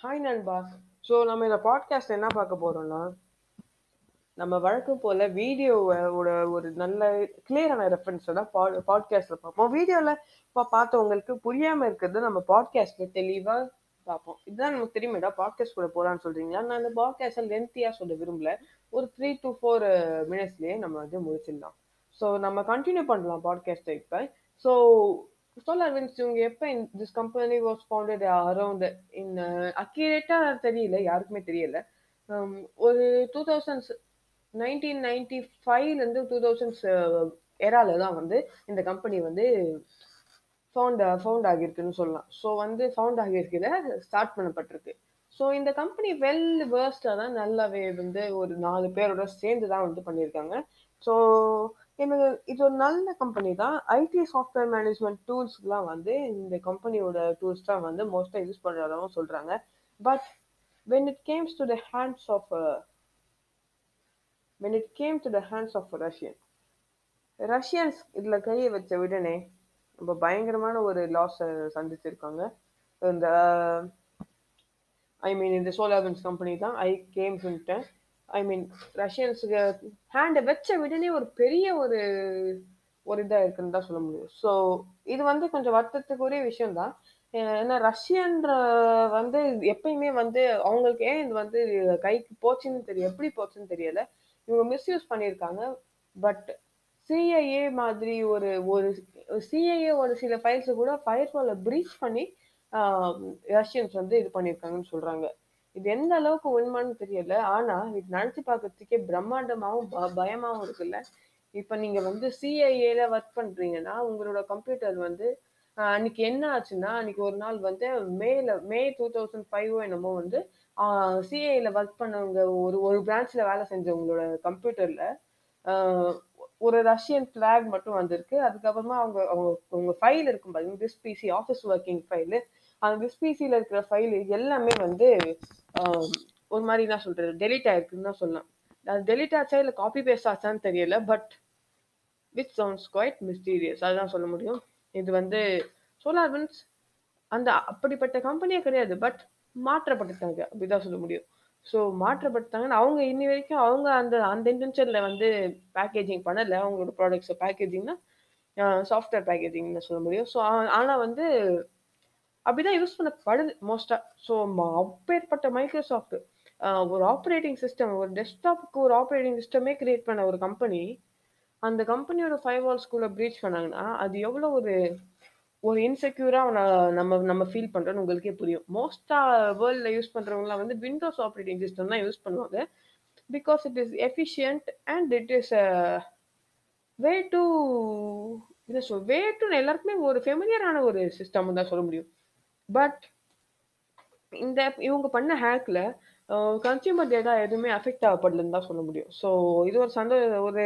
Hi நண்பா. So நம்ம இந்த பாட்காஸ்ட் என்ன பார்க்க போறோம்னா நம்ம வழக்கம் போல வீடியோவோட ஒரு நல்ல கிளியரான ரெஃபரன்ஸ் தான் பாட்காஸ்ட்ல பார்ப்போம். வீடியோல இப்போ பார்த்தவங்களுக்கு புரியாம இருக்கிறது நம்ம பாட்காஸ்ட்ல தெளிவா பார்ப்போம். இதுதான் நமக்கு தெரியுமேடா பாட்காஸ்ட் கூட போகலான்னு சொல்றீங்களா? நான் இந்த பாட்காஸ்ட் லென்த்தியா சொல்ல விரும்பல. ஒரு த்ரீ டு ஃபோர் மினிட்ஸ்லயே நம்ம வந்து முடிச்சிடலாம். ஸோ நம்ம கண்டினியூ பண்ணலாம் பாட்காஸ்ட்டை இப்போ. ஸோ சோலார் வின்ஸ் இவங்க எப்ப this company was founded around in accurate தெரியல யாருக்குமே தெரியல. Um, ஒரு டூ தௌசண்ட்ஸ் நைன்டீன் நைன்டி ஃபைவ்லேருந்து டூ தௌசண்ட்ஸ் எரால தான் வந்து இந்த கம்பெனி வந்து ஃபவுண்ட் ஃபவுண்ட் uh, ஆகியிருக்குன்னு சொல்லலாம். ஸோ வந்து ஃபவுண்ட் ஆகியிருக்குத ஸ்டார்ட் பண்ணப்பட்டிருக்கு. ஸோ இந்த கம்பெனி வெல் வேர்ஸ்டாக தான் நல்லாவே வந்து ஒரு நாலு பேரோட சேர்ந்து தான் வந்து பண்ணியிருக்காங்க. ஸோ எனக்கு இது ஒரு நல்ல கம்பெனி தான். ஐடி சாஃப்ட்வேர் மேனேஜ்மெண்ட் டூல்ஸ்லாம் வந்து இந்த கம்பெனியோட டூல்ஸ் தான் வந்து மோஸ்ட்டாக யூஸ் பண்ணுறதாகவும் சொல்கிறாங்க but when it comes to the hands of when it came to the hands of Russian Russians இதில் கையை வச்ச உடனே ரொம்ப பயங்கரமான ஒரு லாஸ் சந்திச்சிருக்காங்க. இந்த ஐ மீன் இந்த சோலாவின்ஸ் கம்பெனி தான் ஐ கேம் சொல்லிட்டேன் ஐ மீன் ரஷ்யன்ஸுக்கு ஹேண்டை வச்ச உடனே ஒரு பெரிய ஒரு ஒரு இதாக இருக்குன்னு தான் சொல்ல முடியும். ஸோ இது வந்து கொஞ்சம் வருத்தத்துக்குரிய விஷயம் தான் ஏன்னா ரஷ்யன்ற வந்து எப்பயுமே வந்து அவங்களுக்கு ஏன் இது வந்து கைக்கு போச்சுன்னு தெரியும் எப்படி போச்சுன்னு தெரியல. இவங்க மிஸ்யூஸ் பண்ணியிருக்காங்க. பட் சிஐஏ மாதிரி ஒரு ஒரு சிஐஏ ஒரு சில ஃபைல்ஸை கூட ஃபயர்வாலை ப்ரீச் பண்ணி ரஷ்யன்ஸ் வந்து இது பண்ணியிருக்காங்கன்னு சொல்கிறாங்க இது எந்த அளவுக்கு உண்மைன்னு தெரியல. ஆனா இது நினைச்சு பார்க்கறதுக்கே பிரம்மாண்டமாவும் பயமாவும் இருக்குல்ல. இப்ப நீங்க வந்து சிஐஏல ஒர்க் பண்றீங்கன்னா உங்களோட கம்ப்யூட்டர் வந்து அன்னைக்கு என்ன ஆச்சுன்னா அன்னைக்கு ஒரு நாள் வந்து மேல மே டூ தௌசண்ட் ஃபைவ் என்னமோ வந்து சிஐல ஒர்க் பண்ணவங்க ஒரு ஒரு பிரான்ச்ல வேலை செஞ்சவங்களோட கம்ப்யூட்டர்ல ஒரு ரஷ்யன் ஃபிளாக் மட்டும் வந்திருக்கு. அதுக்கப்புறமா அவங்க அவங்க உங்க ஃபைல் இருக்கும் பாருங்க this PC office working file அந்த திஸ் பிசியில் இருக்கிற ஃபைல் எல்லாமே வந்து ஒரு மாதிரி என்ன சொல்றது. டெலிட் ஆயிருக்குன்னு தான் சொல்லலாம். அது டெலிட் ஆச்சா இல்லை காப்பி பேஸ்ட் ஆச்சான்னு தெரியல but which sounds quite mysterious அதுதான் சொல்ல முடியும். இது வந்து சோலார் வின்ஸ் அந்த அப்படிப்பட்ட கம்பெனியே கிடையாது பட் மாற்றப்பட்டுட்டாங்க. அப்படிதான் சொல்ல முடியும். ஸோ மாற்றப்பட்டாங்கன்னு அவங்க இன்னி வரைக்கும் அவங்க அந்த அந்த இன்டென்ஷனில் வந்து பேக்கேஜிங் பண்ணலை. அவங்களோட ப்ராடக்ட்ஸ் பேக்கேஜிங்னா சாஃப்ட்வேர் பேக்கேஜிங்னு சொல்ல முடியும். ஸோ ஆனால் வந்து அப்படிதான் யூஸ் பண்ணப்படுது. மோஸ்டா ஸோ அப்பேற்பட்ட மைக்ரோசாஃப்ட் ஒரு ஆப்ரேட்டிங் சிஸ்டம் ஒரு டெஸ்க்டாப்புக்கு ஒரு ஆப்ரேட்டிங் சிஸ்டமே கிரியேட் பண்ண ஒரு கம்பெனி அந்த கம்பெனியோட ஃபைவ் வால்ஸ்குள்ளே ப்ரீச் பண்ணாங்கன்னா அது எவ்வளோ ஒரு ஒரு இன்செக்யூராக நம்ம நம்ம ஃபீல் பண்ணுறோன்னு உங்களுக்கே புரியும். மோஸ்டா வேர்ல்டில் யூஸ் பண்ணுறவங்களாம் வந்து விண்டோஸ் ஆப்ரேட்டிங் சிஸ்டம் தான் யூஸ் பண்ணுவாங்க. Because it is efficient and it is way to என்ன சொல் வே டு எல்லாருக்குமே ஒரு ஃபெமிலியரான ஒரு சிஸ்டம் தான் சொல்ல முடியும். பட் இந்த இவங்க பண்ண ஹேக்கில் கன்சியூமர் டேட்டா எதுவுமே அஃபெக்ட் ஆகப்படலன்னு தான் சொல்ல முடியும். ஸோ இது ஒரு சந்தோ ஒரு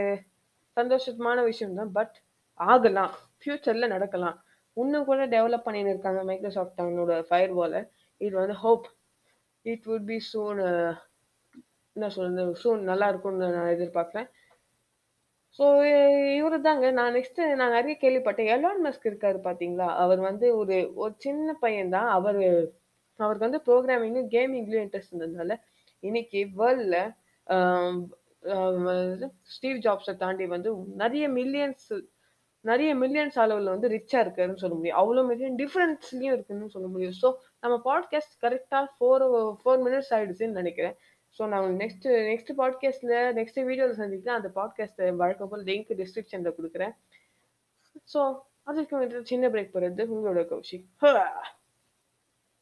சந்தோஷமான விஷயம் தான். பட் ஆகலாம். ஃப்யூச்சரில் நடக்கலாம். இன்னும் கூட டெவலப் பண்ணின்னு இருக்காங்க மைக்ரோசாஃப்ட் அவனோட ஃபயர் வாலை இது வந்து hope it would be soon என்ன சொல்றது? சூன் நல்லா இருக்கும்னு நான் எதிர்பார்க்குறேன். ஸோ இவரு தாங்க நான் நெக்ஸ்ட் நான் நிறைய கேள்விப்பட்டேன். எலான் மஸ்க் இருக்காரு பார்த்தீங்களா அவர் வந்து ஒரு ஒரு சின்ன பையன் தான் அவர் அவருக்கு வந்து ப்ரோக்ராமிங்கும் கேமிங்லேயும் இன்ட்ரெஸ்ட் இருந்ததுனால இன்னைக்கு வேர்ல்டில் ஸ்டீவ் ஜாப்ஸை தாண்டி வந்து நிறைய மில்லியன்ஸ் நிறைய மில்லியன்ஸ் அளவில் வந்து ரிச்சா இருக்காருன்னு சொல்ல முடியும். அவ்வளோ மில்லியன் டிஃப்ரென்ஸ்லயும் இருக்குன்னு சொல்ல முடியும். ஸோ நம்ம பாட்காஸ்ட் கரெக்டாக ஃபோர் ஃபோர் மினிட்ஸ் ஆயிடுச்சுன்னு நினைக்கிறேன். ஸோ நான் நெக்ஸ்ட் நெக்ஸ்ட் பாட்காஸ்ட்ல நெக்ஸ்ட் வீடியோவில் சந்திக்கிறேன். அந்த பாட்காஸ்ட்டை வழக்கம் போல் லிங்க் டிஸ்கிரிப்ஷனில் கொடுக்குறேன். ஸோ அதுக்கு சின்ன பிரேக் போகிறது உங்களோட கௌஷிக்.